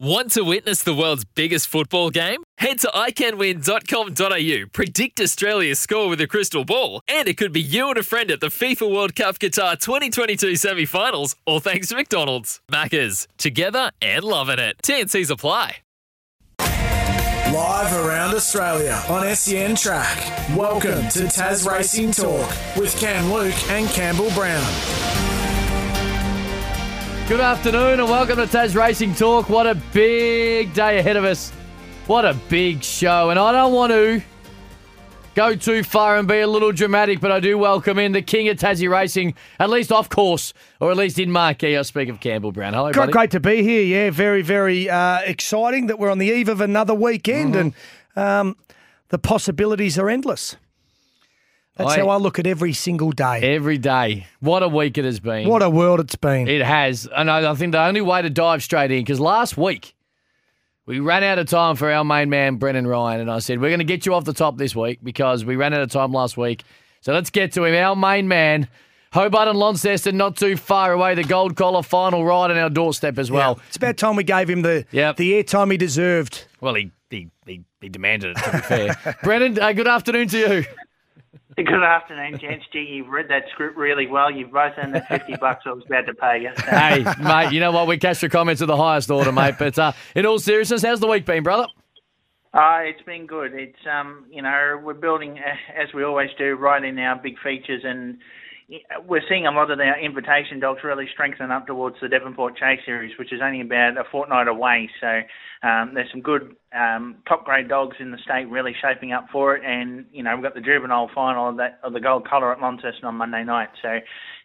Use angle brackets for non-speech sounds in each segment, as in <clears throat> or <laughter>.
Want to witness the world's biggest football game? Head to iCanWin.com.au, predict Australia's score with a crystal ball, and it could be you and a friend at the FIFA World Cup Qatar 2022 semi finals, all thanks to McDonald's. Maccas, together and loving it. TNC's apply. Live around Australia on SEN Track. Welcome to Tas Racing Talk with Cam Luke and Campbell Brown. Good afternoon and welcome to Tas Racing Talk. What a big day ahead of us. What a big show. And I don't want to go too far and be a little dramatic, but I do welcome in the king of Tassie Racing, at least off course, or at least in marquee. I speak of Campbell Brown. Hello, Great, buddy. great to be here. Yeah, very, very uh, exciting that we're on the eve of another weekend, Mm-hmm. and um, the possibilities are endless. That's I- how I look at every single day. Every day. What a week it has been. What a world it's been. It has. And I, I think the only way to dive straight in, because last week we ran out of time for our main man, Brennan Ryan. And I said, we're going to get you off the top this week because we ran out of time last week. So let's get to him. Our main man, Hobart and Launceston, not too far away. The gold collar final ride on our doorstep as well. it's about time we gave him the Yep. the airtime he deserved. Well, he, he, he, he demanded it, to be fair. <laughs> Brennan, uh, good afternoon to you. <laughs> Good afternoon, gents. Gee, you've read that script really well. You've both earned that 50 bucks I was about to pay you. <laughs> hey, mate, you know what? We catch the comments of the highest order, mate. But uh, in all seriousness, how's the week been, brother? Uh, it's been good. It's um, you know, we're building as we always do, right in our big features, and we're seeing a lot of our invitation dogs really strengthen up towards the Devonport Chase Series, which is only about a fortnight away. So um, there's some good um, top grade dogs in the state really shaping up for it, and you know we've got the juvenile final of that of the Gold Collar at Launceston on Monday night. So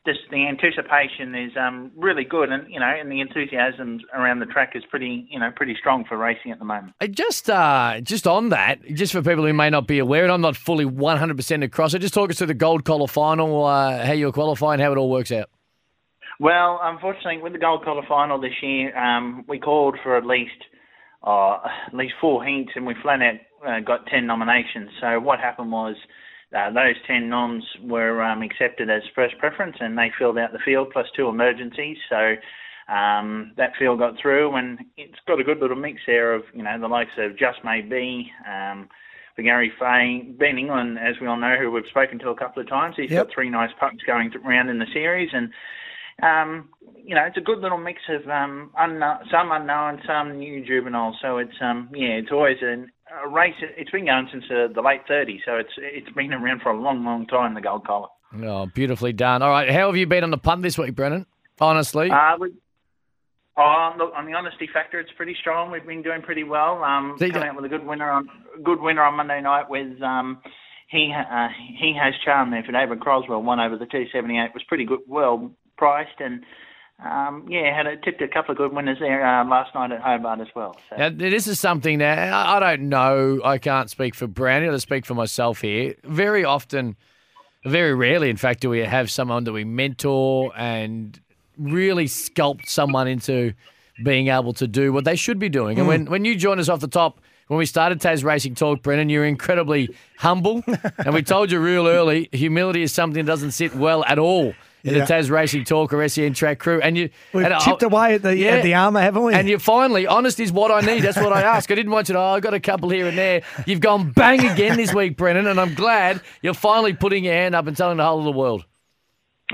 just the anticipation is um, really good, and you know, and the enthusiasm around the track is pretty you know pretty strong for racing at the moment. Just, uh, just on that, just for people who may not be aware, and I'm not fully 100% across it, just talk us through the gold collar final, uh, how you're qualifying, how it all works out. Well, unfortunately, with the gold collar final this year, um, we called for at least uh, at least four heats, and we flat out uh, got ten nominations. So what happened was uh, those ten noms were um, accepted as first preference, and they filled out the field plus two emergencies. So um, that field got through, and it's got a good little mix there of you know the likes of Just Maybe. Um, for Gary Fay, Ben England, as we all know, who we've spoken to a couple of times, he's Yep. got three nice pups going around in the series, and um, you know, it's a good little mix of um, unknown, some unknown, some new juveniles. So it's um, yeah, it's always an, a race. It's been going since uh, the late 30s, so it's it's been around for a long, long time. The gold collar. Oh, beautifully done. All right, how have you been on the punt this week, Brennan? Honestly. Uh, we, oh, look, on the honesty factor, it's pretty strong. We've been doing pretty well. Um, you out with a good winner on good winner on Monday night with um, he uh, he has charm there for David Croswell. Won over the 278 was pretty good, well priced, and um, yeah, had a, tipped a couple of good winners there uh, last night at Hobart as well. So. Now, this is something that I I don't know. I can't speak for Brownie. I'll speak for myself here. Very often, very rarely, in fact, do we have someone that we mentor and really sculpt someone into being able to do what they should be doing. And when, when you joined us off the top, when we started Tas Racing Talk, Brennan, you were incredibly humble. <laughs> and we told you real early, humility is something that doesn't sit well at all in Yeah. the Tas Racing Talk or SEN Track crew. And you We've and I- chipped away at the Yeah. at the armour, haven't we? and you finally, honest is what I need. That's what I <laughs> ask. I didn't want you to, oh, I got a couple here and there. You've gone bang again this week, Brennan, and I'm glad you're finally putting your hand up and telling the whole of the world.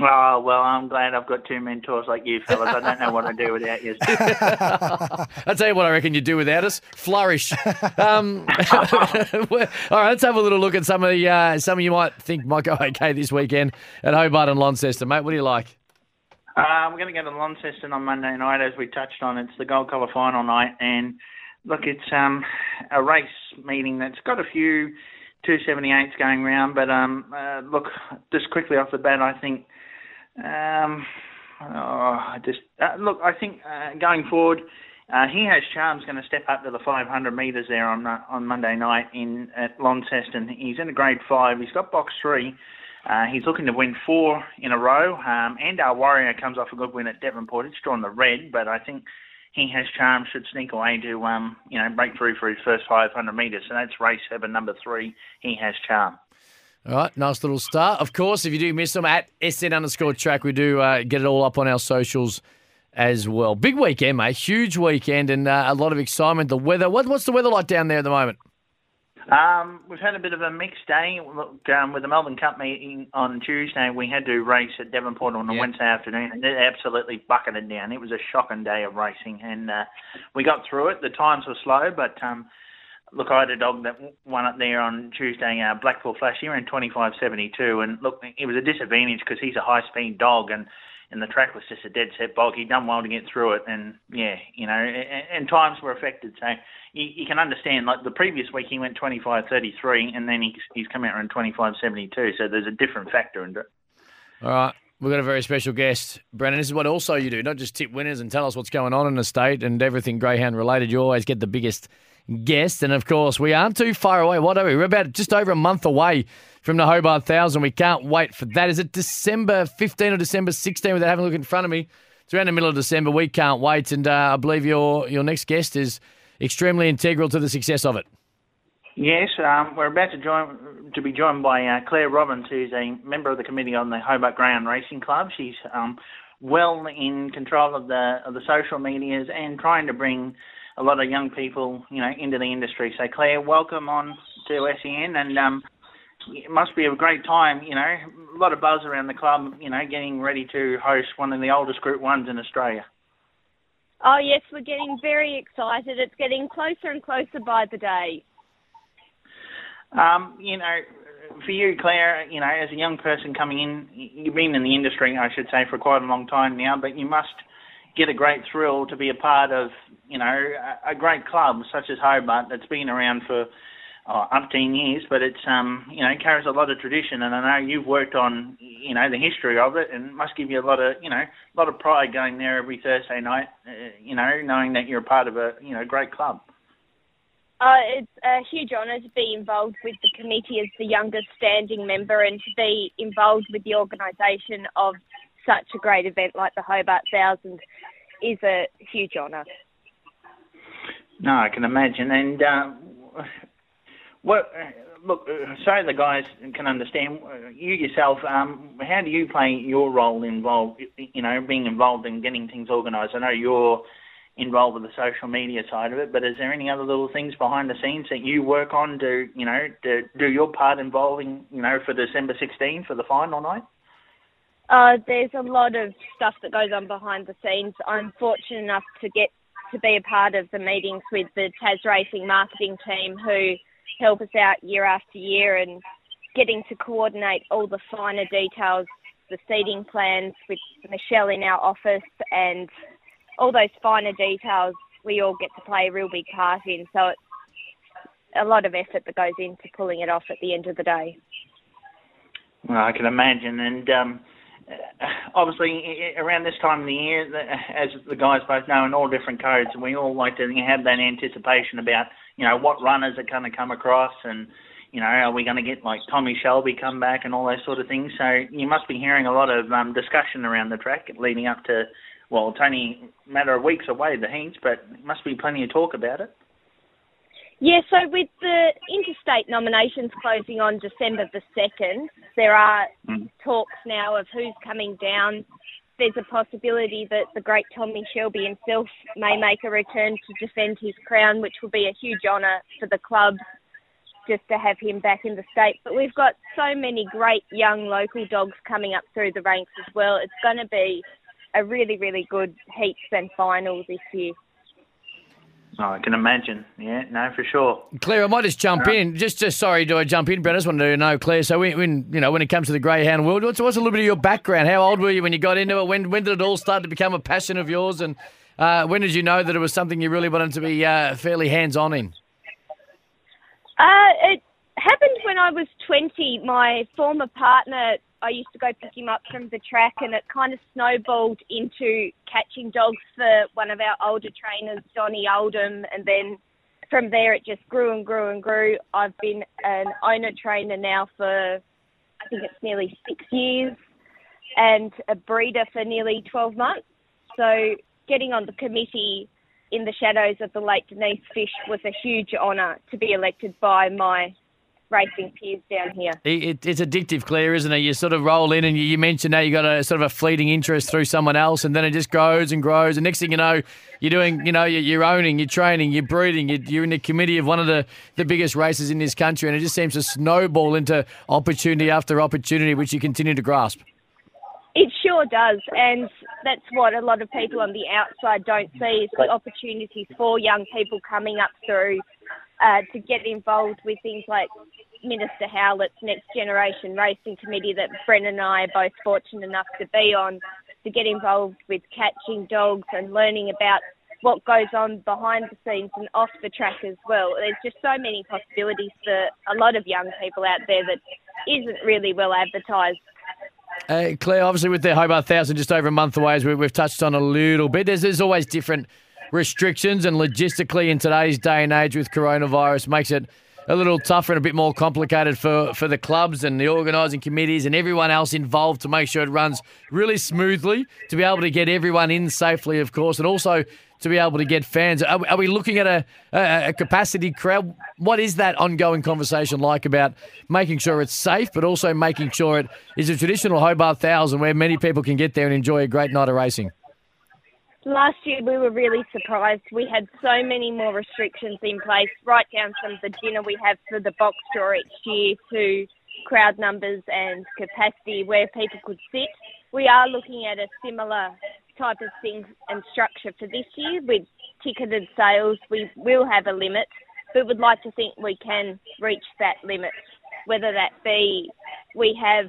Oh well, I'm glad I've got two mentors like you fellas. I don't know what I'd do without you. <laughs> I'll tell you what I reckon you'd do without us. Flourish. Um, <laughs> all right, let's have a little look at some of the uh, some of you might think might go okay this weekend at Hobart and Launceston, mate. What do you like? Uh, we're going to go to Launceston on Monday night, as we touched on. It's the Gold Collar final night, and look, it's um, a race meeting that's got a few 278s going round. But um, uh, look, just quickly off the bat, I think. Um, oh, I just uh, look. I think uh, going forward, Uh, he has Charm's going to step up to the 500 metres there on uh, on Monday night in at Launceston. He's in a Grade Five. He's got box three. Uh, he's looking to win four in a row. Um, and our Warrior comes off a good win at Devonport. It's drawn the red, but I think he has charm. Should sneak away to um, you know break through for his first 500 metres. So that's race seven, number three. He has charm. All right, nice little start. Of course, if you do miss them at SEN underscore track, we do uh, get it all up on our socials as well. Big weekend, mate. Huge weekend and uh, a lot of excitement. The weather. What, what's the weather like down there at the moment? Um, we've had a bit of a mixed day. Look, um, with the Melbourne Cup meeting on Tuesday, we had to race at Devonport on a Yeah. Wednesday afternoon, and it absolutely bucketed down. It was a shocking day of racing, and uh, we got through it. The times were slow, but um, look, I had a dog that won up there on Tuesday, uh, Blackpool Flash. He ran 25.72, and look, it was a disadvantage because he's a high-speed dog, and and the track was just a dead set bog. He'd done well to get through it, and yeah, you know, and, and times were affected. So you, you can understand. Like the previous week, he went 25.33, and then he, he's come out around 25.72. So there's a different factor in it. All right. We've got a very special guest, Brennan. This is what also you do, not just tip winners and tell us what's going on in the state and everything Greyhound related. You always get the biggest guest. And of course, we aren't too far away. What are we? We're about just over a month away from the Hobart Thousand. We can't wait for that. Is it December 15 or December 16 without having a look in front of me? It's around the middle of December. We can't wait. And uh, I believe your, your next guest is extremely integral to the success of it. Yes, um, we're about to join to be joined by uh, Claire Robbins, who's a member of the committee on the Hobart Greyhound Racing Club. She's um, well in control of the of the social medias and trying to bring a lot of young people, you know, into the industry. So, Claire, welcome on to SEN, and um, it must be a great time. You know, a lot of buzz around the club. You know, getting ready to host one of the oldest Group Ones in Australia. Oh yes, we're getting very excited. It's getting closer and closer by the day. Um, you know, for you, Claire, you know, as a young person coming in, you've been in the industry, I should say, for quite a long time now, but you must get a great thrill to be a part of, you know, a, great club such as Hobart that's been around for uh, umpteen years, but it's, um, you know, carries a lot of tradition, and I know you've worked on, you know, the history of it, and must give you a lot of, you know, a lot of pride going there every Thursday night, uh, you know, knowing that you're a part of a, you know, great club. Uh, it's a huge honour to be involved with the committee as the youngest standing member and to be involved with the organisation of such a great event like the Hobart Thousand is a huge honour. No, I can imagine. And uh, what? Look, so the guys can understand. You yourself, um, how do you play your role involved? You know, being involved in getting things organised. I know you're involved with the social media side of it, but is there any other little things behind the scenes that you work on to, you know, to do your part involving, you know, for December 16 for the final night? Uh, there's a lot of stuff that goes on behind the scenes. I'm fortunate enough to get to be a part of the meetings with the Tas Racing marketing team who help us out year after year and getting to coordinate all the finer details, the seating plans with Michelle in our office and all those finer details we all get to play a real big part in. So it's a lot of effort that goes into pulling it off at the end of the day. Well, I can imagine, and um, obviously around this time of the year, as the guys both know, in all different codes, we all like to have that anticipation about you know what runners are going to come across, and you know are we going to get like Tommy Shelby come back and all those sort of things. So you must be hearing a lot of um, discussion around the track leading up to. Well, it's only a matter of weeks away, the heats, but must be plenty of talk about it. Yeah, so with the interstate nominations closing on December the 2nd, there are Mm. talks now of who's coming down. There's a possibility that the great Tommy Shelby himself may make a return to defend his crown, which will be a huge honour for the club just to have him back in the state. But we've got so many great young local dogs coming up through the ranks as well. It's going to be a really, really good heats and finals this year. Oh, I can imagine. Yeah, no, for sure. Claire, I might just jump in. Just, just sorry, do I jump in, Brent? I just wanted to know, Claire. So, when, when you know, when it comes to the greyhound world, what's, what's a little bit of your background? How old were you when you got into it? When, when did it all start to become a passion of yours? And uh, when did you know that it was something you really wanted to be uh, fairly hands-on in? Uh, it happened when I was 20. My former partner I used to go pick him up from the track, and it kind of snowballed into catching dogs for one of our older trainers, Donny Oldham, and then from there it just grew and grew and grew. I've been an owner trainer now for I think it's nearly six years, and a breeder for nearly 12 months. So getting on the committee in the shadows of the late Denise Fish was a huge honour to be elected by my racing peers down here. It, it's addictive, Claire, isn't it? You sort of roll in and you, you mentioned now you got a sort of a fleeting interest through someone else, and then it just grows and grows. And next thing you know, you're doing, you know, you're, you're owning, you're training, you're breeding, you're, you're in the committee of one of the, the biggest races in this country, and it just seems to snowball into opportunity after opportunity, which you continue to grasp. It sure does, and that's what a lot of people on the outside don't see is the opportunities for young people coming up through uh, to get involved with things like Minister Howlett's Next Generation Racing Committee that Brennan and I are both fortunate enough to be on, to get involved with catching dogs and learning about what goes on behind the scenes and off the track as well. There's just so many possibilities for a lot of young people out there that isn't really well advertised. Uh, Claire, obviously with the Hobart Thousand just over a month away, as we, we've touched on a little bit, there's, there's always different restrictions, and logistically in today's day and age with coronavirus makes it a little tougher and a bit more complicated for, for the clubs and the organising committees and everyone else involved to make sure it runs really smoothly, to be able to get everyone in safely, of course, and also to be able to get fans. Are, are we looking at a, a, a, capacity crowd? What is that ongoing conversation like about making sure it's safe, but also making sure it is a traditional Hobart Thousand where many people can get there and enjoy a great night of racing? Last year we were really surprised. We had so many more restrictions in place, right down from the dinner we have for the box draw each year to crowd numbers and capacity where people could sit. We are looking at a similar type of thing and structure for this year with ticketed sales. We will have a limit, but would like to think we can reach that limit, whether that be we have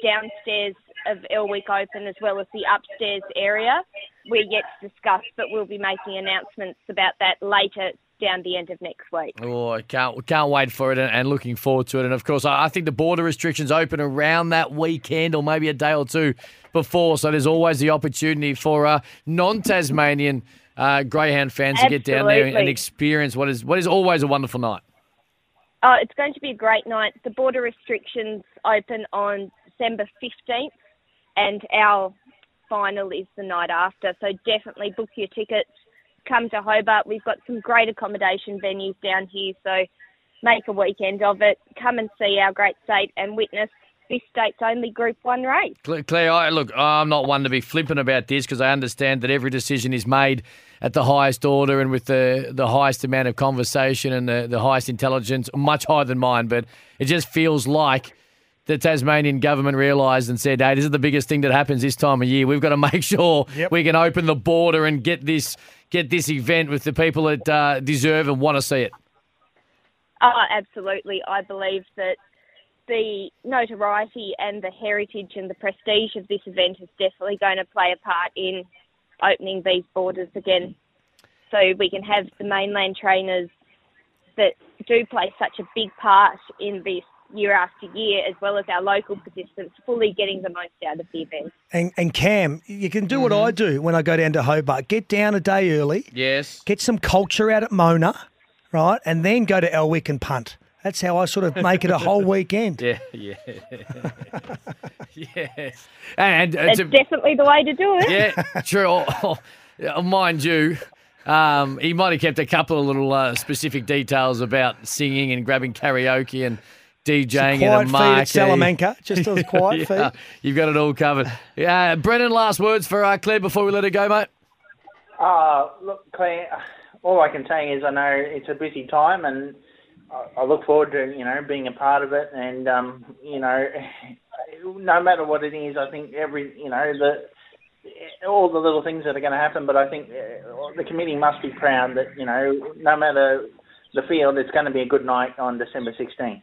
downstairs of Elwick open as well as the upstairs area. We're yet to discuss, but we'll be making announcements about that later down the end of next week. Oh, I can't can't wait for it and, and looking forward to it. And of course, I, I, think the border restrictions open around that weekend or maybe a day or two before. So there's always the opportunity for uh, non-Tasmanian uh, greyhound fans Absolutely. to get down there and experience what is what is always a wonderful night. Oh, it's going to be a great night. The border restrictions open on December 15th and our final is the night after. So definitely book your tickets. Come to Hobart. We've got some great accommodation venues down here, so make a weekend of it. Come and see our great state and witness this state's only Group One race. Claire, I, look, I'm not one to be flippant about this because I understand that every decision is made at the highest order and with the, the highest amount of conversation and the, the highest intelligence, much higher than mine. But it just feels like the Tasmanian government realised and said, hey, this is the biggest thing that happens this time of year. We've got to <laughs> make sure Yep. we can open the border and get this get this event with the people that uh, deserve and want to see it. Oh, absolutely. I believe that the notoriety and the heritage and the prestige of this event is definitely going to play a part in opening these borders again. So we can have the mainland trainers that do play such a big part in this year after year, as well as our local participants, fully getting the most out of the event. And, and Cam, you can do what I do when I go down to Hobart. Get down a day early, Yes. get some culture out at Mona, right, and then go to Elwick and punt. That's how I sort of make it a whole <laughs> weekend. Yeah, yeah. <laughs> yes. And uh, That's to- definitely the way to do it. yeah, <laughs> true. Oh, oh, mind you, um, he might have kept a couple of little uh, specific details about singing and grabbing karaoke and DJing Quiet and a feed at marquee. Salamanca, just a <laughs> quiet Yeah, feed. You've got it all covered. Yeah, Brennan, last words for uh, Claire before we let her go, mate. Uh, look, Claire, all I can say is I know it's a busy time and I, I look forward to, you know, being a part of it. And, um, you know, <laughs> no matter what it is, I think every, you know, the all the little things that are going to happen, but I think uh, the committee must be proud that, you know, no matter the field, it's going to be a good night on December 16th.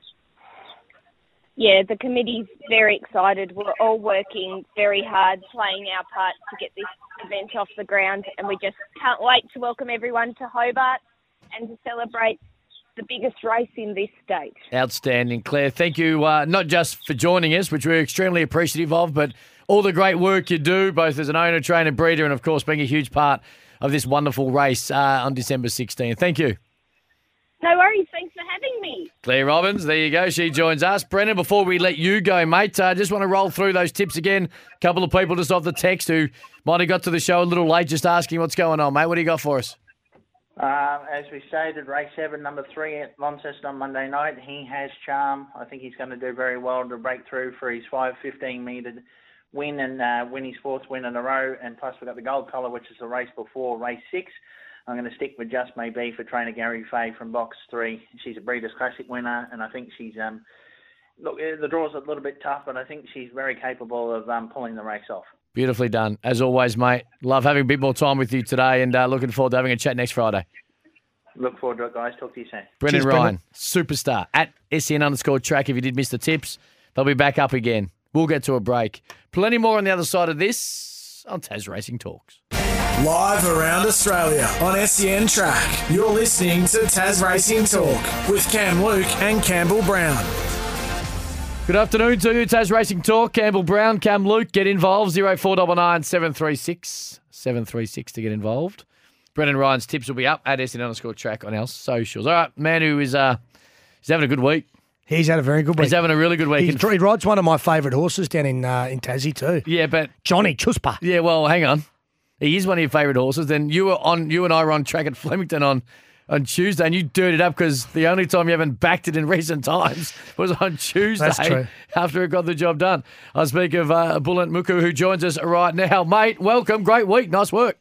Yeah, the committee's very excited. We're all working very hard, playing our part to get this event off the ground, and we just can't wait to welcome everyone to Hobart and to celebrate the biggest race in this state. Outstanding, Claire. Thank you, uh, not just for joining us, which we're extremely appreciative of, but all the great work you do, both as an owner, trainer, breeder, and of course being a huge part of this wonderful race uh, on December 16th. Thank you. No worries. Thanks for having me. Claire Robbins, there you go. She joins us. Brendan, before we let you go, mate, I uh, just want to roll through those tips again. A couple of people just off the text who might have got to the show a little late just asking what's going on, mate. What do you got for us? Uh, as we stated, race seven, number three at Launceston on Monday night. He has charm. I think he's going to do very well to break through for his 5.15 metre win and uh, win his fourth win in a row. And plus, we've got the gold collar, which is the race before race six. I'm going to stick with Just Maybe for trainer Gary Fay from box three. She's a Breeders' Classic winner, and I think she's um, look eh, the draw's a little bit tough, but I think she's very capable of um, pulling the race off. Beautifully done, as always, mate. Love having a bit more time with you today, and uh, looking forward to having a chat next Friday. Look forward to it, guys. Talk to you soon. Brendan Cheers, Ryan, Brendan. superstar at SEN underscore track. If you did miss the tips, they'll be back up again. We'll get to a break. Plenty more on the other side of this on Tas Racing Talks. Live around Australia on SEN Track. You're listening to Tas Racing Talk with Cam Luke and Campbell Brown. Good afternoon to you, Tas Racing Talk. Campbell Brown, Cam Luke, get involved. 0499 736 736 to get involved. Brendan Ryan's tips will be up at SEN underscore track on our socials. All right, man who is uh, he's having a good week. He's had a very good week. He's having a really good week. He, he rides one of my favourite horses down in uh, in Tassie too. yeah, but Johnny Chuspa. yeah, well, hang on. He is one of your favourite horses. Then you were on, you and I were on track at Flemington on on Tuesday, and you dirted up because the only time you haven't backed it in <laughs> recent times was on Tuesday That's true. after it got the job done. I speak of uh, Bulent Muku, who joins us right now, mate. Welcome, great week, nice work.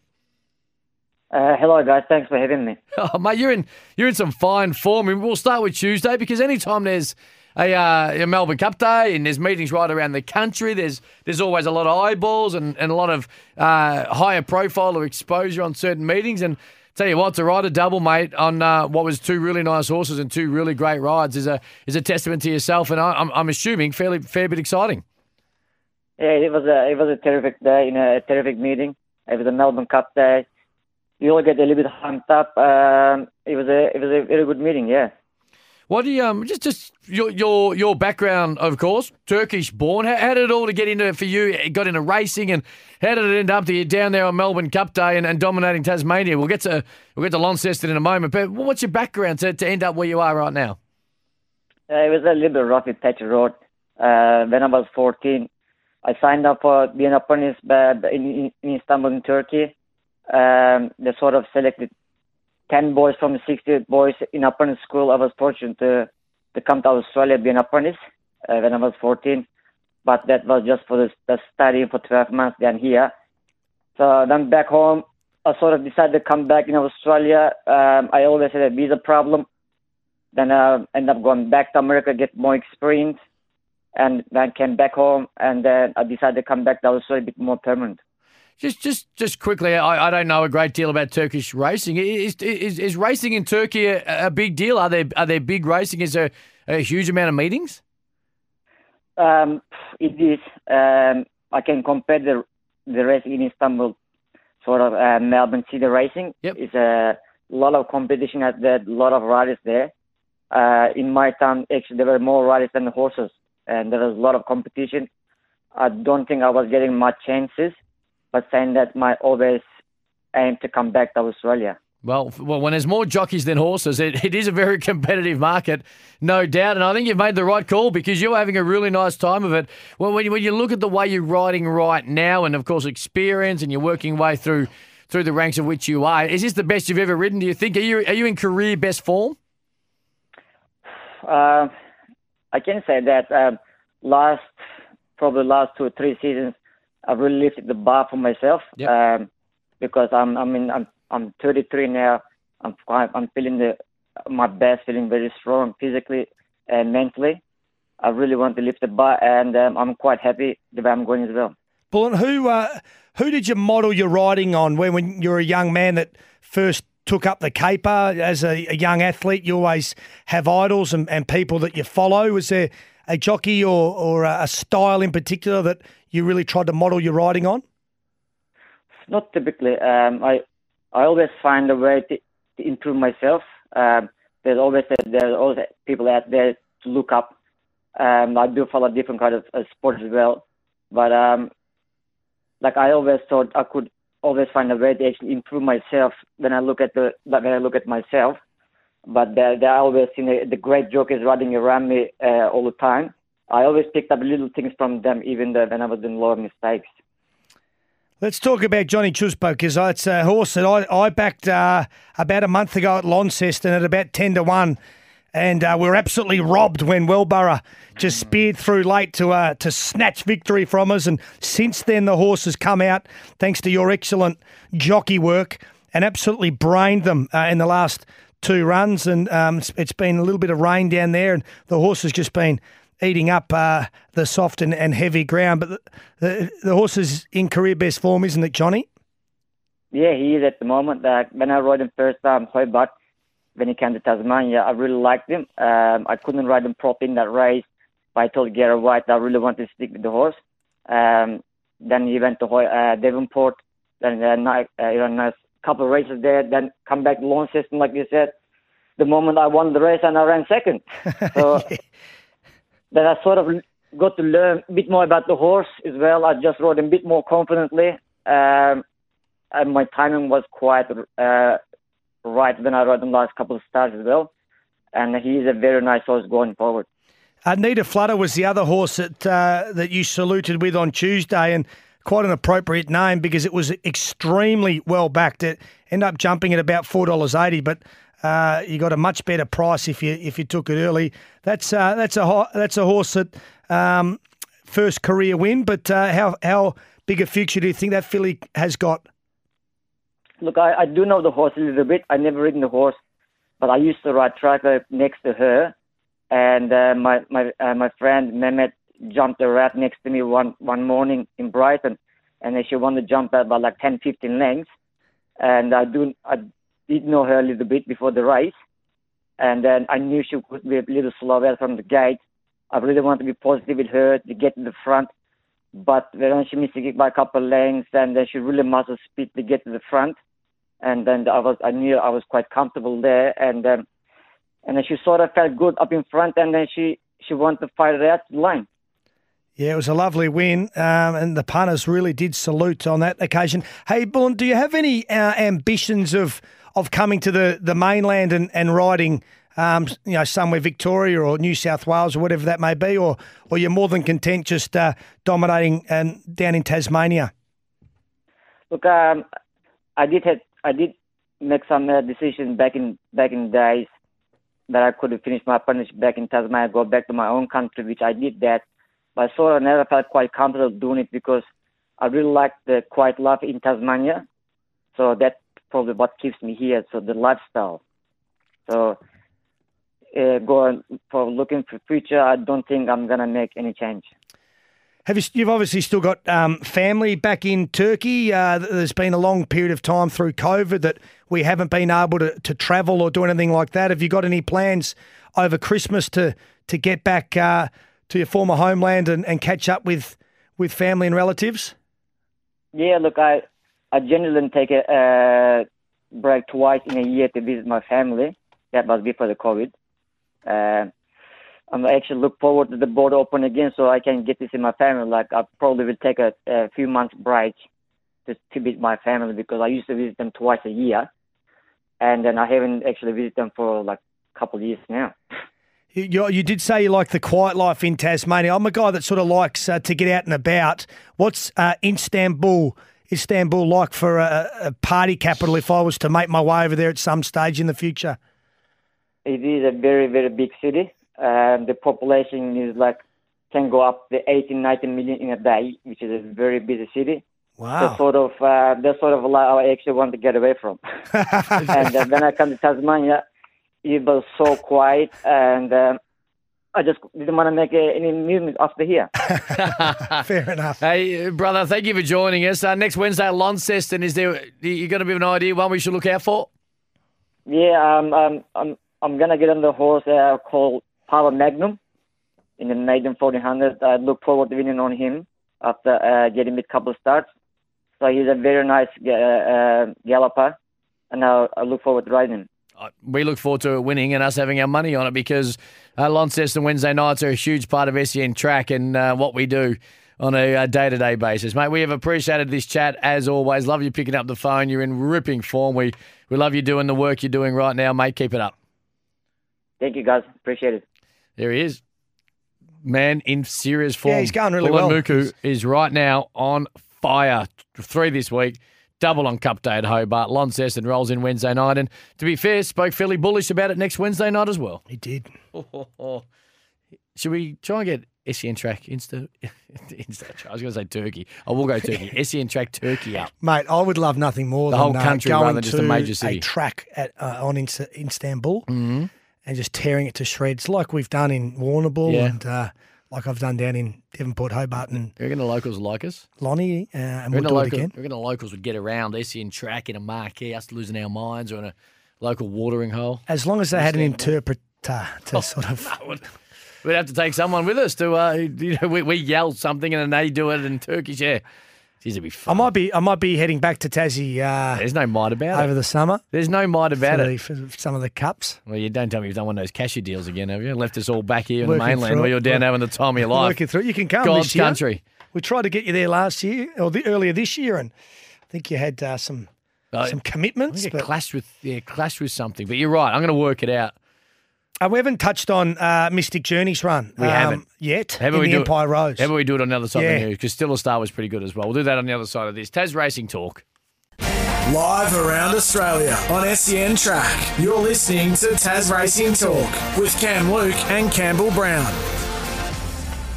Uh, hello, guys. Thanks for having me. <laughs> Oh, mate, you're in you're in some fine form. We'll start with Tuesday because anytime there's a, uh, a Melbourne Cup Day and there's meetings right around the country, there's there's always a lot of eyeballs and, and a lot of uh, higher profile or exposure on certain meetings. And tell you what, to ride a double, mate, on uh, what was two really nice horses and two really great rides is a is a testament to yourself. And I, I'm I'm assuming fairly fair bit exciting. Yeah, it was a it was a terrific day, you know, a terrific meeting. It was a Melbourne Cup day. You all get a little bit humped up. Um, it was a it was a very good meeting. Yeah. What do you um just just your your your background, of course, Turkish born. How, how did it all to get into it for you? It got into racing, and how did it end up to you down there on Melbourne Cup Day and, and dominating Tasmania? We'll get to we'll get to Launceston in a moment. But what's your background to, to end up where you are right now? Uh, it was a little bit rough with Thatcher Road. Uh, when I was 14, I signed up for being apprentice uh, in, in Istanbul, in Turkey. Um, they sort of selected 10 boys from the 60 boys in apprentice school. I was fortunate to, to come to Australia be an apprentice uh, when I was 14. But that was just for the, the study for 12 months then here. So then back home, I sort of decided to come back in Australia. Um, I always had a visa problem. Then I ended up going back to America, get more experience, and then came back home. And then I decided to come back to Australia a bit more permanent. Just just just quickly, I, I don't know a great deal about Turkish racing. Is is, is racing in Turkey a, a big deal? Are there are there big racing? Is there a huge amount of meetings? Um, it is. Um, I can compare the the racing in Istanbul, sort of uh, Melbourne City racing. Yep. It's a lot of competition at there, a lot of riders there. Uh, in my town, actually, there were more riders than horses, and there was a lot of competition. I don't think I was getting much chances, but saying that my always aim to come back to Australia. Well, well, when there's more jockeys than horses, it, it is a very <laughs> competitive market, no doubt. And I think you've made the right call because you're having a really nice time of it. Well, when you, when you look at the way you're riding right now, and of course experience, and you're working way through through the ranks of which you are, is this the best you've ever ridden? Do you think? Are you are you in career best form? Uh, I can say that um, last probably last two or three seasons, I've really lifted the bar for myself Yep. um, because I'm I mean I'm I'm 33 now. I'm quite, I'm feeling the my best, feeling very strong physically and mentally. I really want to lift the bar, and um, I'm quite happy the way I'm going as well. Bullen, who uh, who did you model your riding on when when you were a young man that first took up the caper as a, a young athlete? You always have idols and, and people that you follow. Was there a jockey or, or a, a style in particular that you really tried to model your riding on? Not typically. Um, I I always find a way to, to improve myself. Um, there's always there's always people out there to look up. Um, I do follow different kind of uh, sports as well, but um, like I always thought I could always find a way to actually improve myself when I look at the when I look at myself. But there, there are always you know, the great jokers running around me uh, all the time. I always picked up little things from them, even though when I was doing a lot of mistakes. Let's talk about Johnny Chuspo because it's a horse that I, I backed uh, about a month ago at Launceston at about 10 to 1. And uh, we are absolutely robbed when Wellborough just speared through late to uh, to snatch victory from us. And since then, the horse has come out, thanks to your excellent jockey work, and absolutely brained them uh, in the last two runs. And um, it's been a little bit of rain down there, and the horse has just been eating up uh, the soft and, and heavy ground. But the, the, the horse is in career best form, isn't it, Johnny? Yeah, he is at the moment. Uh, when I rode him first time, Hobart, when he came to Tasmania, I really liked him. Um, I couldn't ride him properly in that race, but I told Gary White I really want to stick with the horse. Um, then he went to uh, Devonport, then uh, night, uh, you know, a couple of races there, then come back to Launceston, like you said. The moment I won the race and I ran second. <laughs> So yeah. Then I sort of got to learn a bit more about the horse as well. I just rode him a bit more confidently. Um, and my timing was quite uh, right when I rode him last couple of starts as well. And he's a very nice horse going forward. Anita Flutter was the other horse that uh, that you saluted with on Tuesday, and quite an appropriate name because it was extremely well backed. It ended up jumping at about four dollars eighty, but uh, you got a much better price if you if you took it early. That's uh, that's a that's a horse that um, first career win. But uh, how how big a future do you think that filly has got? Look, I, I do know the horse a little bit. I never ridden the horse, but I used to ride track next to her, and uh, my my uh, my friend Mehmet jumped a rat next to me one one morning in Brighton, and then she won the jump about like 10, 15 lengths, and I do I did know her a little bit before the race, and then I knew she would be a little slower from the gate. I really wanted to be positive with her to get to the front, but when she missed the it by a couple of lengths, and then she really muscle speed to get to the front and then I was I knew I was quite comfortable there, and um, and then she sort of felt good up in front, and then she she wanted to fight it out the line. Yeah, it was a lovely win, um, and the punters really did salute on that occasion. Hey, Bullen, do you have any uh, ambitions of of coming to the, the mainland and and riding? Um, you know, somewhere Victoria or New South Wales or whatever that may be, or or you're more than content just uh, dominating um, down in Tasmania. Look, um, I did have I did make some uh, decisions back in back in days that I could have finished my apprenticeship back in Tasmania, go back to my own country, which I did that. But I sort of never felt quite comfortable doing it because I really liked the quiet life in Tasmania. So that's probably what keeps me here. So the lifestyle. So uh, going for looking for future, I don't think I'm gonna make any change. Have you? You've obviously still got um, family back in Turkey. Uh, there's been a long period of time through COVID that we haven't been able to, to travel or do anything like that. Have you got any plans over Christmas to to get back uh, to your former homeland and, and catch up with with family and relatives? Yeah, look, I I generally take a uh, break twice in a year to visit my family. That was before the COVID. Uh, I'm actually look forward to the border open again so I can get to see my family. Like I probably will take a, a few months break to, to visit my family because I used to visit them twice a year, and then I haven't actually visited them for like a couple of years now. You, you did say you like the quiet life in Tasmania. I'm a guy that sort of likes uh, to get out and about. What's uh, Istanbul? Istanbul like for a, a party capital? If I was to make my way over there at some stage in the future, it is a very very big city um, the population is like can go up to 18, 19 million in a day, which is a very busy city. Wow. That's sort of uh, that's sort of like I actually want to get away from. <laughs> and uh, when I come to Tasmania, it was so quiet, and um, I just didn't want to make uh, any movement after here. <laughs> Fair enough. Hey, brother, thank you for joining us. Uh, next Wednesday at Launceston, is there you got a bit of an idea one we should look out for? Yeah, um, um, I'm I'm gonna get on the horse uh, called Power Magnum in the maiden 1400. I look forward to winning on him after uh, getting a couple of starts. So he's a very nice uh, uh, galloper, and I, I look forward to riding him. We look forward to it winning and us having our money on it because uh, Launceston Wednesday nights are a huge part of SEN track and uh, what we do on a day to day basis, mate. We have appreciated this chat as always. Love you picking up the phone. You're in ripping form. We we love you doing the work you're doing right now, mate. Keep it up. Thank you, guys. Appreciate it. There he is. Man in serious form. Yeah, he's going really Dylan well. Muku is right now on fire. Three this week. Double on Cup Day at Hobart. Launceston rolls in Wednesday night. And to be fair, spoke fairly bullish about it next Wednesday night as well. He did. <laughs> Should we try and get SEN track Insta? <laughs> Insta I was going to say Turkey. I will go Turkey. <laughs> SEN track Turkey up. Mate, I would love nothing more The than whole uh, country going rather than just a major city. track at uh, on in, Istanbul Mhm. and just tearing it to shreds, like we've done in Warrnambool Yeah. and uh, like I've done down in Devonport, Hobart, and You reckon the locals like us? Lonnie, uh, and we'll do the it local, again. you reckon the locals would get around SEN track in a marquee, us losing our minds or in a local watering hole? As long as they had an interpreter to sort of. <laughs> We'd have to take someone with us to, uh, <laughs> you know, we, we yell something and then they do it in Turkish. Yeah. It'd be I might be I might be heading back to Tassie uh, There's no might about it over the summer There's no might about for, it. the, for some of the cups. Well, you don't tell me you've done one of those cashew deals again, have you? Left us all back here in the Working mainland through where it. you're down having the time of your life. Working through, you can come God's this year. country. We tried to get you there last year or the, earlier this year, and I think you had uh, some Uh, some I commitments. think it But, clashed with yeah, clashed with something. But you're right. I'm going to work it out. Uh, we haven't touched on uh, Mystic Journeys run. um, We haven't. yet. How about we the do Empire it, Rose. How about we do it on the other side Yeah. of the news? Because Still a Star was pretty good as well. We'll do that on the other side of this. Tas Racing Talk. Live around Australia on SEN Track. You're listening to Tas Racing Talk with Cam Luke and Campbell Brown.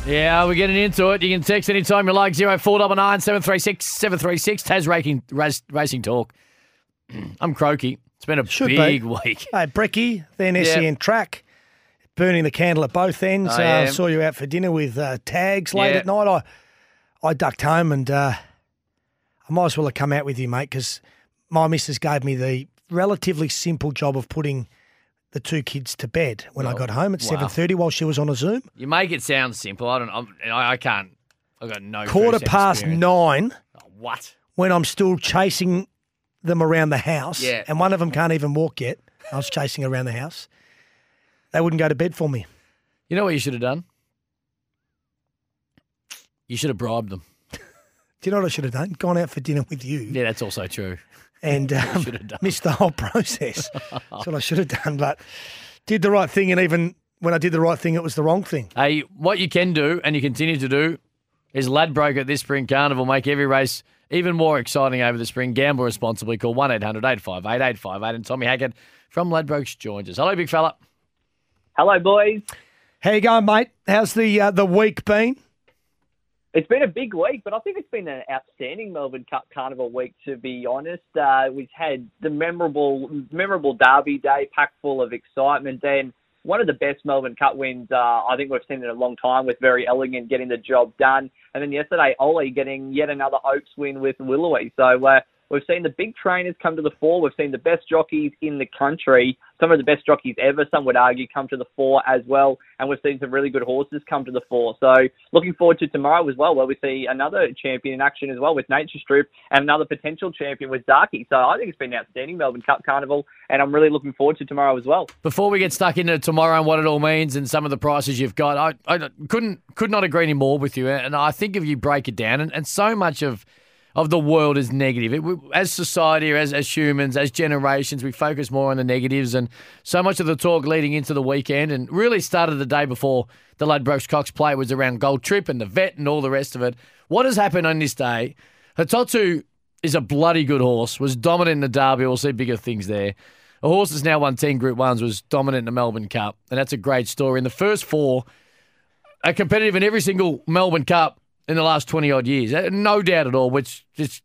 Yeah, we're getting into it. You can text anytime you like 0499 736 736. Taz Racing, race, racing Talk. <clears throat> I'm croaky. It's been a Should be. big week. Hey, Brecky, then Yeah. SEN track, burning the candle at both ends. I uh, saw you out for dinner with uh, tags late Yeah. at night. I I ducked home and uh, I might as well have come out with you, mate, because my missus gave me the relatively simple job of putting the two kids to bed when I got home at wow. seven thirty while she was on a Zoom. You make it sound simple. I don't. I'm, I, I can't. I've got no. Quarter past experience. nine Oh, what? when I'm still chasing them around the house, Yeah. and one of them can't even walk yet. I was chasing around the house. They wouldn't go to bed for me. You know what you should have done? You should have bribed them. <laughs> Do you know what I should have done? Gone out for dinner with you Yeah, that's also true. and <laughs> um, should have done. missed the whole process. <laughs> That's what I should have done, but did the right thing. And even when I did the right thing, it was the wrong thing. Hey, what you can do and you continue to do is Ladbroke at this spring carnival make every race even more exciting over the spring. Gamble responsibly. Call 1 800 858 858. And Tommy Hackett from Ladbrokes joins us. Hello, big fella. Hello, boys. How you going, mate? How's the uh, the week been? It's been a big week, but I think it's been an outstanding Melbourne Cup Carnival week. To be honest, uh, we've had the memorable, memorable Derby Day, packed full of excitement, and one of the best Melbourne Cup wins uh, I think we've seen in a long time. With Verry Elleegant getting the job done, and then yesterday Ollie getting yet another Oaks win with Willowy. So uh, we've seen the big trainers come to the fore. We've seen the best jockeys in the country, some of the best jockeys ever. Some would argue come to the fore as well, and we've seen some really good horses come to the fore. So looking forward to tomorrow as well, where we see another champion in action as well with Nature Strip and another potential champion with Darky. So I think it's been an outstanding Melbourne Cup Carnival, and I'm really looking forward to tomorrow as well. Before we get stuck into tomorrow and what it all means and some of the prices you've got, I, I couldn't could not agree any more with you. And I think if you break it down, and, and so much of of the world is negative. It, as society, as as humans, as generations, we focus more on the negatives, and so much of the talk leading into the weekend, and really started the day before the Ladbrokes Cox Plate was around Gold Trip and the vet and all the rest of it. What has happened on this day? Hitotsu is a bloody good horse. Was dominant in the Derby. We'll see bigger things there. A horse that's now won ten Group Ones was dominant in the Melbourne Cup, and that's a great story. In the first four, are competitive in every single Melbourne Cup in the last 20 odd years. Uh, No doubt at all, which just,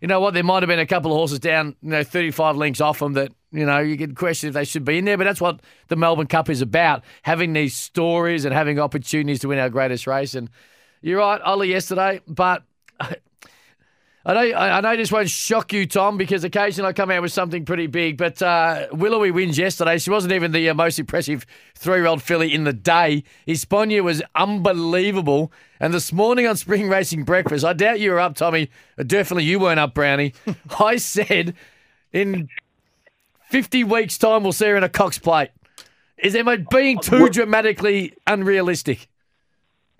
you know what, there might have been a couple of horses down, you know, 35 lengths off them that, you know, you could question if they should be in there, but that's what the Melbourne Cup is about, having these stories and having opportunities to win our greatest race. And you're right, Ollie yesterday, but I know, I know this won't shock you, Tom, because occasionally I come out with something pretty big. But uh, Willowy wins yesterday. She wasn't even the uh, most impressive three-year-old filly in the day. Hisponia was unbelievable. And this morning on Spring Racing Breakfast, I doubt you were up, Tommy. Definitely you weren't up, Brownie. <laughs> I said in 50 weeks' time, we'll see her in a Cox plate. Is am I being too dramatically unrealistic?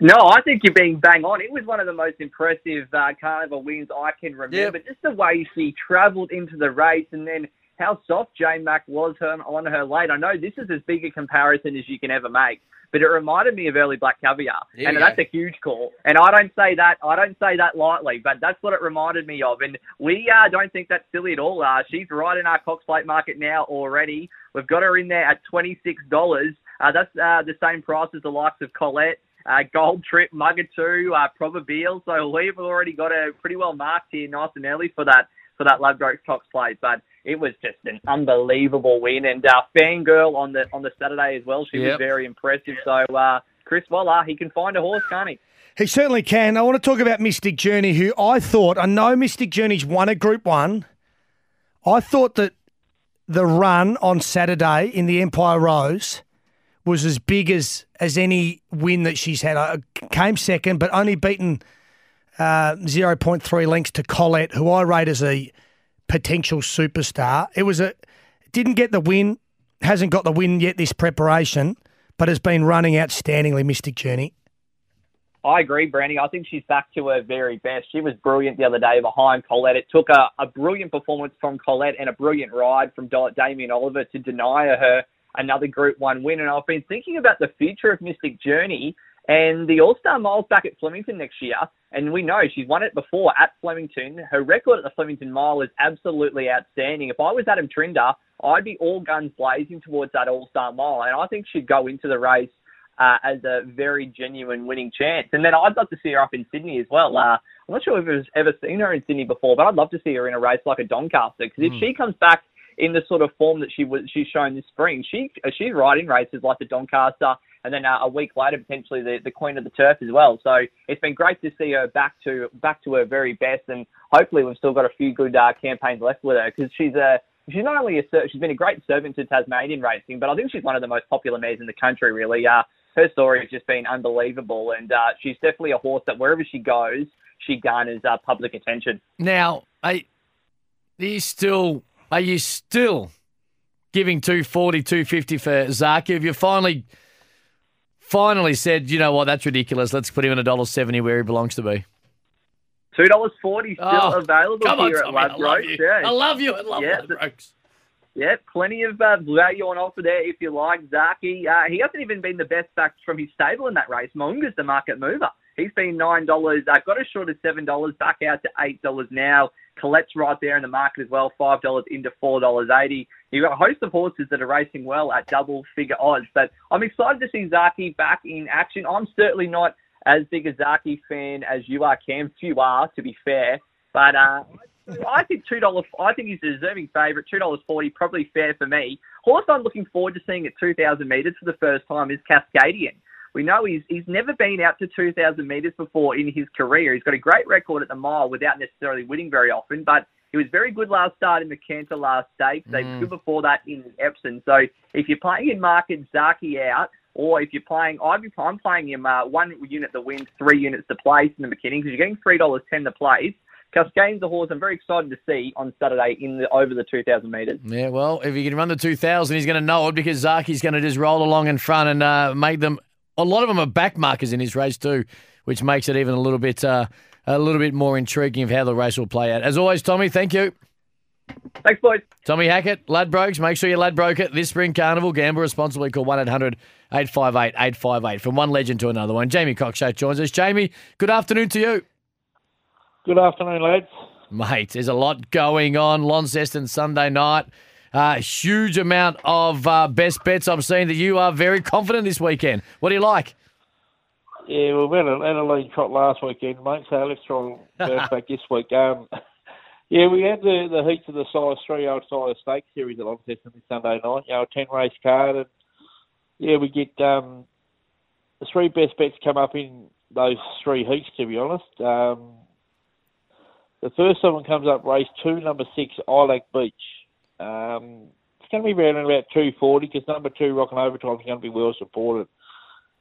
No, I think you're being bang on. It was one of the most impressive uh, carnival wins I can remember. Just the way she travelled into the race and then how soft Jane Mack was her, on her late. I know this is as big a comparison as you can ever make, but it reminded me of early Black Caviar, There and that's go. a huge call. And I don't say that I don't say that lightly, but that's what it reminded me of. And we uh, don't think that's silly at all. Uh, she's right in our Cox Plate market now already. We've got her in there at twenty six dollars. Uh, that's uh, the same price as the likes of Colette. Uh, Gold Trip, Mugatoo, uh, Probabile. So we've already got her pretty well marked here, nice and early for that for that Ladbroke Cox plate. But it was just an unbelievable win, and uh, Fangirl on the on the Saturday as well. She was very impressive. So uh, Chris Waller, he can find a horse, can't he? He certainly can. I want to talk about Mystic Journey, who I thought, I know Mystic Journey's won a Group 1. I thought that the run on Saturday in the Empire Rose was as big as, as any win that she's had. I came second, but only beaten uh, 0.3 lengths to Colette, who I rate as a potential superstar. It was a didn't get the win, hasn't got the win yet this preparation, but has been running outstandingly, Mystic Journey. I agree, Brandy. I think she's back to her very best. She was brilliant the other day behind Colette. It took a, a brilliant performance from Colette and a brilliant ride from Damien Oliver to deny her another Group 1 win. And I've been thinking about the future of Mystic Journey and the All-Star Miles back at Flemington next year. And we know she's won it before at Flemington. Her record at the Flemington Mile is absolutely outstanding. If I was Adam Trinder, I'd be all guns blazing towards that All-Star Mile. And I think she'd go into the race uh, as a very genuine winning chance. And then I'd love to see her up in Sydney as well. Uh, I'm not sure if I've ever seen her in Sydney before, but I'd love to see her in a race like a Doncaster because if Mm. she comes back in the sort of form that she was she's shown this spring, she uh, she's riding races like the Doncaster. And then uh, a week later, potentially the, the Queen of the Turf as well. So it's been great to see her back to back to her very best, and hopefully we've still got a few good uh, campaigns left with her because she's a she's not only a she's been a great servant to Tasmanian racing, but I think she's one of the most popular mares in the country. Really, uh, her story has just been unbelievable, and uh, she's definitely a horse that wherever she goes, she garners uh, public attention. Now, are you still are you still giving 240, 250 for Zaaki? Have you finally finally said, you know what, that's ridiculous. Let's put him in a dollar seventy where he belongs to be. Two dollars forty still Oh, available on, here at I love Ladbrokes. you. Yeah. I love you. I love yeah, Ladbrokes. Yeah, plenty of uh, value on offer there if you like. Zaaki, uh, he hasn't even been the best back from his stable in that race. Moonga's the market mover. He's been nine dollars. Uh, got as short as seven dollars. Back out to eight dollars now. Colette's right there in the market as well. Five dollars into four dollars eighty. You've got a host of horses that are racing well at double figure odds. But I'm excited to see Zaaki back in action. I'm certainly not as big a Zaaki fan as you are, Cam. Few are, to be fair. But uh, I think two dollars. I think he's a deserving favourite. Two dollars forty, probably fair for me. Horse I'm looking forward to seeing at two thousand metres for the first time is Cascadian. We know he's he's never been out to two thousand metres before in his career. He's got a great record at the mile without necessarily winning very often, but he was very good last start in the Cantala stakes. They Mm. good before that in Epsom. So if you're playing in market Zaaki out, or if you're playing, I'd be, I'm playing him uh, one unit to win, three units to place in the Mackinnon because you're getting three dollars ten to place. Cascadian's a horse I'm very excited to see on Saturday in the over the 2,000 metres. Yeah, well, if he can run the 2000, he's going to know it because Zaaki's going to just roll along in front and uh, make them. A lot of them are backmarkers in his race too, which makes it even a little bit uh, a little bit more intriguing of how the race will play out. As always, Tommy, thank you. Thanks, boys. Tommy Hackett, Ladbrokes. Make sure you Ladbroke it this spring carnival. Gamble responsibly. Call 1 800 858 858. From one legend to another one. Jamie Cockshutt joins us. Jamie, good afternoon to you. Good afternoon, lads. Mate, there's a lot going on. Launceston Sunday night. Uh, huge amount of uh, best bets. I'm seeing that you are very confident this weekend. What do you like? Yeah, well, we went had a lead trot last weekend, mate, so let's try and bounce <laughs> back this week. Um, yeah, we had the, the heats of the size three old Sires Stakes series at Launceston this Sunday night, you know, a 10 race card. And yeah, we get um, the three best bets come up in those three heats, to be honest. Um, the first one comes up race two, number six, Ilac Beach. Um, it's going to be around about 240 because number two, Rockin' Overtime, is going to be well supported.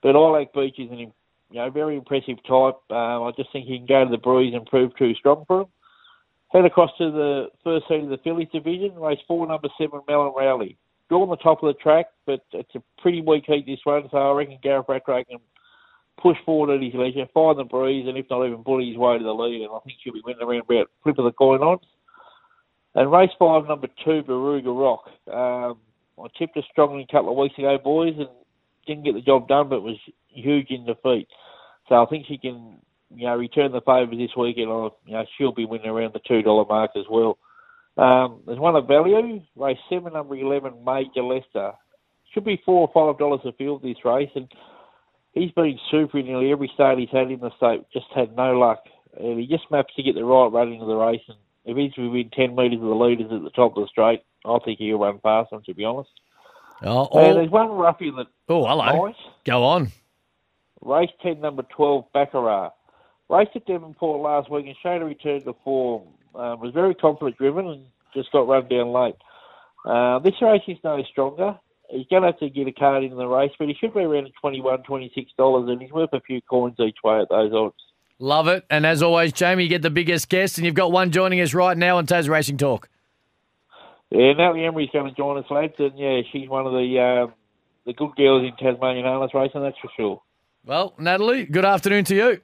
But Ilac Beach is an you know very impressive type. Um, I just think he can go to the breeze and prove too strong for him. Head across to the first seat of the fillies division, race four, number seven, Melon Rowley. Drawn on the top of the track, but it's a pretty weak heat this one, so I reckon Gareth Rattray can push forward at his leisure, find the breeze, and if not even bully his way to the lead, and I think she'll be winning around about flip of the coin odds. And race five, number two, Baruga Rock. Um, I tipped her strongly a couple of weeks ago, boys, and didn't get the job done, but was huge in defeat. So I think she can, you know, return the favours this weekend. Or, you know, she'll be winning around the two dollar mark as well. Um, there's one of value, race seven, number eleven, Major Leicester. Should be four or five dollars a field this race, and he's been super in nearly every start he's had in the state. Just had no luck, and he just maps to get the right running of the race. And if he's within ten metres of the leaders at the top of the straight, I think he'll run past them. To be honest. Oh, And there's one ruffian that oh, hello. nice. Go on. Race 10, number 12, Baccarat. Raced at Devonport last week and showed a return to form. Um, was very confident driven and just got run down late. Uh, this race is no stronger. He's going to have to get a card in the race, but he should be around $21, $26, and he's worth a few coins each way at those odds. Love it. And as always, Jamie, you get the biggest guest, and you've got one joining us right now on Tas Racing Talk. Yeah, Natalie Emery's going to join us, lads, and yeah, she's one of the um, the good girls in Tasmanian harness racing, that's for sure. Well, Natalie, good afternoon to you.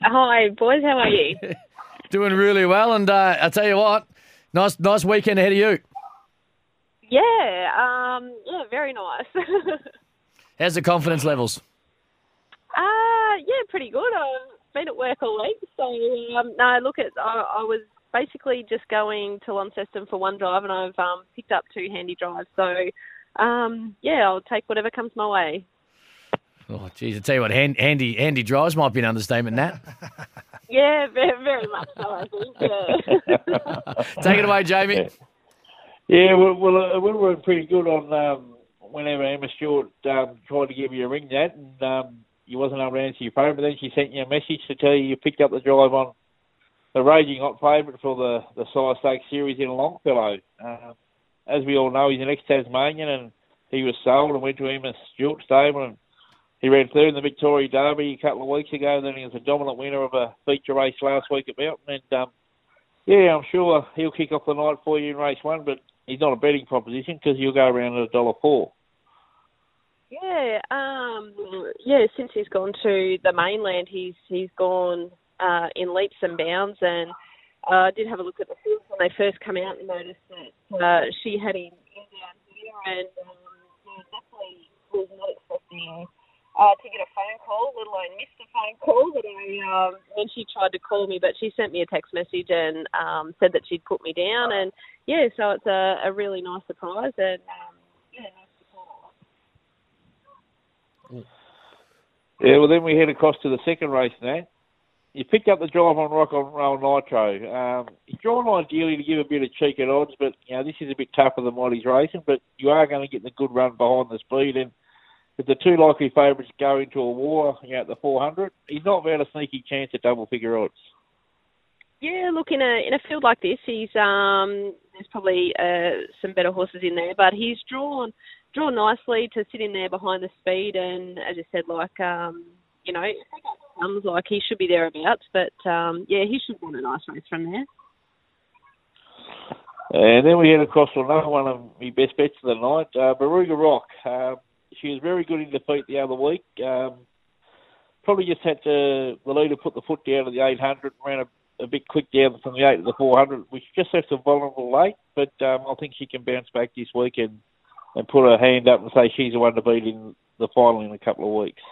Hi, boys. How are you? <laughs> Doing really well, and uh, I tell you what, nice nice weekend ahead of you. yeah, um, yeah, very nice. <laughs> How's the confidence levels? uh, yeah, pretty good. I've been at work all week, so um, no, look, at I, I was basically just going to Launceston for one drive, and I've um, picked up two handy drives. So, um, yeah, I'll take whatever comes my way. Oh, geez, I tell you what, hand, handy handy drives might be an understatement, Nat. <laughs> Yeah, very, very much so. I think. Yeah. <laughs> Take it away, Jamie. Yeah, well, well uh, we were pretty good on um, whenever Emma Stewart um, tried to give you a ring, that, and um, you wasn't able to answer your phone, but then she sent you a message to tell you you picked up the drive on the raging hot favourite for the the Sire Stakes series in Longfellow. Um, as we all know, he's an ex-Tasmanian, and he was sold and went to Emma Stewart stable, and he ran third in the Victoria Derby a couple of weeks ago. Then he was a dominant winner of a feature race last week at Melton, and um, yeah, I'm sure he'll kick off the night for you in race one, but he's not a betting proposition because he'll go around at a dollar four. Yeah, um, yeah. Since he's gone to the mainland, he's he's gone uh, in leaps and bounds. And uh, I did have a look at the field when they first come out and noticed that uh, she had him in down here, and um, yeah, definitely was not expecting uh, to get a phone call, let alone missed a phone call. But I, um, when she tried to call me, but she sent me a text message and um, said that she'd put me down, and yeah, so it's a, a really nice surprise, and um, yeah, nice support. Yeah, well, then we head across to the second race now. You picked up the drive on Rock on Roll Nitro. Um, he's drawn ideally to give a bit of cheek at odds, but you know this is a bit tougher than what he's racing. But you are going to get the good run behind the speed, and if the two likely favourites go into a war, you know, at the 400, he's not without a sneaky chance at double figure odds. Yeah, look in a in a field like this, he's um there's probably uh, some better horses in there, but he's drawn drawn nicely to sit in there behind the speed, and as you said, like um you know, comes like he should be thereabouts, but um yeah, he should win a nice race from there. And then we head across to another one of my best bets of the night, uh, Baruga Rock. Um, she was very good in defeat the other week. Um, probably just had to, the leader put the foot down at the 800 and ran a, a bit quick down from the 8 to the 400, which just left her vulnerable late. But um, I think she can bounce back this week and, put her hand up and say she's the one to beat in the final in a couple of weeks.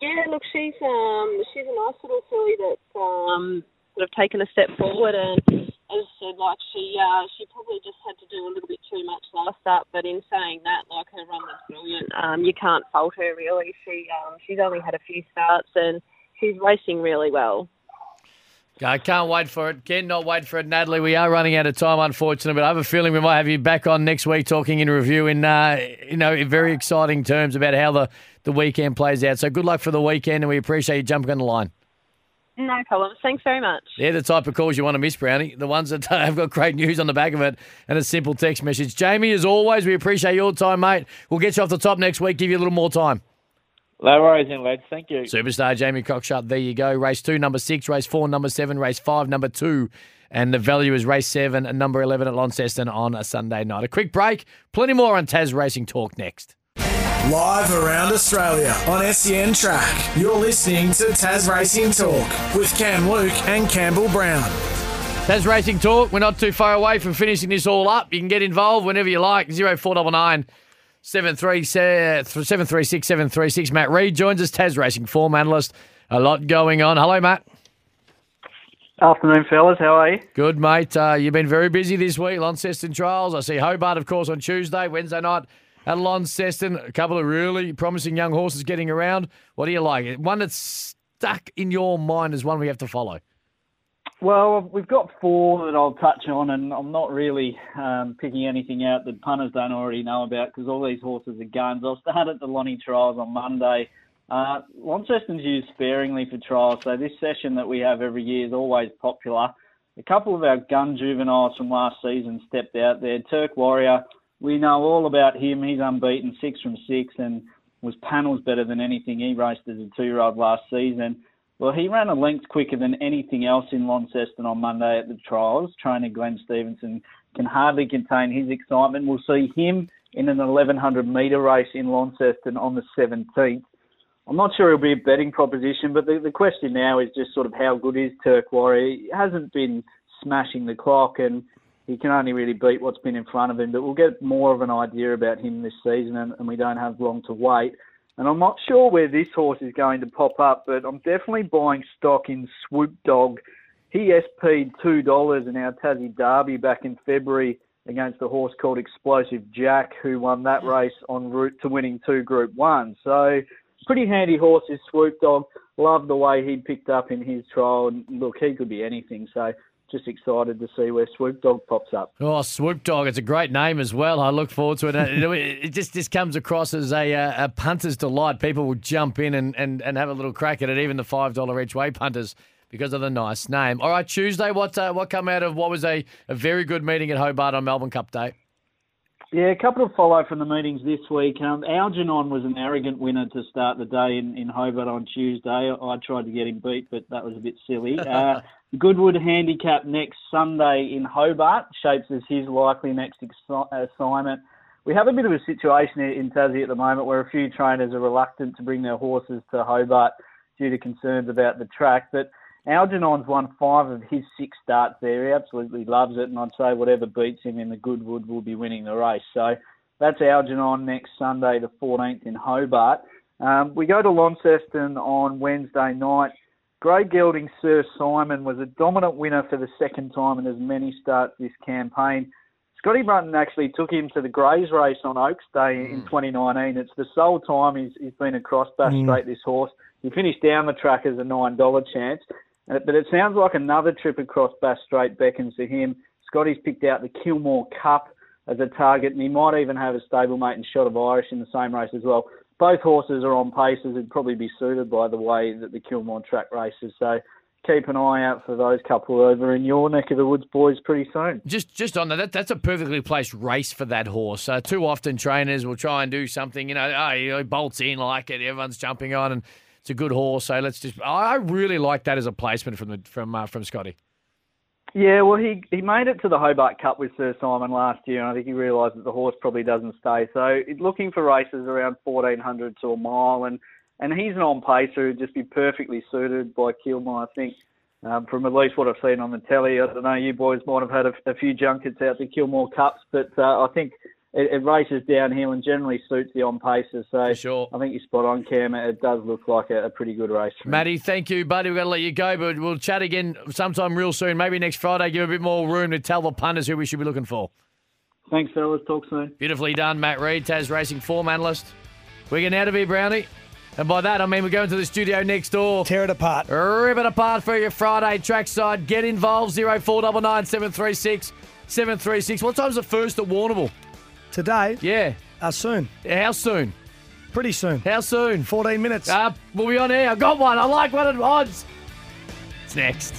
Yeah, look, she's um she's a nice little filly that's um sort of taken a step forward, and as I said, like she uh she probably just had to do a little bit too much last start. But in saying that, like her run was brilliant. Um, you can't fault her really. She um she's only had a few starts and she's racing really well. I can't wait for it. Cannot wait for it, Natalie. We are running out of time, unfortunately, but I have a feeling we might have you back on next week talking in review in, uh, you know, in very exciting terms about how the, the weekend plays out. So good luck for the weekend, and we appreciate you jumping on the line. No problems. Thanks very much. They're the type of calls you want to miss, Brownie. The ones that <laughs> have got great news on the back of it and a simple text message. Jamie, as always, we appreciate your time, mate. We'll get you off the top next week, give you a little more time. No worries, then, lads. Thank you. Superstar Jamie Cockshutt, there you go. Race two, number six. Race four, number seven. Race five, number two. And the value is race seven and number 11 at Launceston on a Sunday night. A quick break. Plenty more on Tas Racing Talk next. Live around Australia on SEN Track. You're listening to Tas Racing Talk with Cam Luke and Campbell Brown. Tas Racing Talk. We're not too far away from finishing this all up. You can get involved whenever you like. 0499 736 736. Matt Reid joins us, Tas Racing form analyst. A lot going on. Hello, Matt. Afternoon, fellas. How are you? Good, mate. Uh, you've been very busy this week. Launceston trials. I see Hobart, of course, on Tuesday, Wednesday night at Launceston. A couple of really promising young horses getting around. What do you like? One that's stuck in your mind is one we have to follow. Well, we've got four that I'll touch on, and I'm not really um, picking anything out that punters don't already know about because all these horses are guns. I'll start at the Lonnie trials on Monday. Uh, Launceston's used sparingly for trials, so this session that we have every year is always popular. A couple of our gun juveniles from last season stepped out there. Turk Warrior, we know all about him. He's unbeaten, six from six, and was panels better than anything he raced as a two-year-old last season. Well, he ran a length quicker than anything else in Launceston on Monday at the trials. Trainer Glenn Stevenson can hardly contain his excitement. We'll see him in an 1100 metre race in Launceston on the 17th. I'm not sure he'll be a betting proposition, but the, the question now is just sort of how good is Turk Warrior? He hasn't been smashing the clock and he can only really beat what's been in front of him, but we'll get more of an idea about him this season and, and we don't have long to wait. And I'm not sure where this horse is going to pop up, but I'm definitely buying stock in Swoop Dog. He SP'd $2 in our Tassie Derby back in February against a horse called Explosive Jack, who won that race en route to winning two Group 1. So, pretty handy horse is Swoop Dog. Love the way he picked up in his trial. And look, he could be anything. So, just excited to see where Swoop Dog pops up. Oh, Swoop Dog! It's a great name as well. I look forward to it. it just just comes across as a, uh, a punter's delight. People will jump in and, and, and have a little crack at it. Even the five dollar each way punters because of the nice name. All right, Tuesday. What uh, what come out of what was a, a very good meeting at Hobart on Melbourne Cup Day? Yeah, a couple of follow from the meetings this week. Um, Algernon was an arrogant winner to start the day in, in Hobart on Tuesday. I tried to get him beat, but that was a bit silly. <laughs> Uh, Goodwood handicap next Sunday in Hobart shapes as his likely next assignment. We have a bit of a situation in Tassie at the moment where a few trainers are reluctant to bring their horses to Hobart due to concerns about the track, but Algernon's won five of his six starts there. He absolutely loves it, and I'd say whatever beats him in the Goodwood will be winning the race. So that's Algernon next Sunday, the 14th in Hobart. Um, we go to Launceston on Wednesday night. Grey Gelding Sir Simon was a dominant winner for the second time in as many starts this campaign. Scotty Brunton actually took him to the Greys race on Oaks Day in 2019. It's the sole time he's, he's been across Bass Mm. Strait, this horse. He finished down the track as a $9 chance. Uh, But it sounds like another trip across Bass Strait beckons to him. Scotty's picked out the Kilmore Cup as a target, and he might even have a stablemate and Shot of Irish in the same race as well. Both horses are on paces and probably be suited by the way that the Kilmore track races. So keep an eye out for those couple over in your neck of the woods, boys, pretty soon. Just just on that, that that's a perfectly placed race for that horse. Uh, too often trainers will try and do something, you know, oh, he bolts in like it, everyone's jumping on, and it's a good horse. So let's just. I I really like that as a placement from the from uh, from Scotty. Yeah, well, he he made it to the Hobart Cup with Sir Simon last year, and I think he realised that the horse probably doesn't stay. So looking for races around 1400 to a mile, and and he's an on pacer who'd just be perfectly suited by Kilmore, I think. Um, from at least what I've seen on the telly, I don't know, you boys might have had a, a few junkets out to Kilmore Cups, but uh, I think it, it races downhill and generally suits the on paces. So sure. I think you're spot on, Cam. It does look like a, a pretty good race. Matty, thank you, buddy. We've got to let you go, but we'll chat again sometime real soon. Maybe next Friday, give a bit more room to tell the punters who we should be looking for. Thanks, fellas. Talk soon. Beautifully done, Matt Reid, Tas Racing form analyst. We're getting out of here, Brownie. And by that, I mean we're going to the studio next door. Tear it apart. Rip it apart for your Friday trackside. Get involved, 0499 736 736. What time's the first at Warrnambool? Today? Yeah. Uh, soon. How soon? Pretty soon. How soon? 14 minutes. Uh, we'll be on air. I got one. I like one at odds. It's next.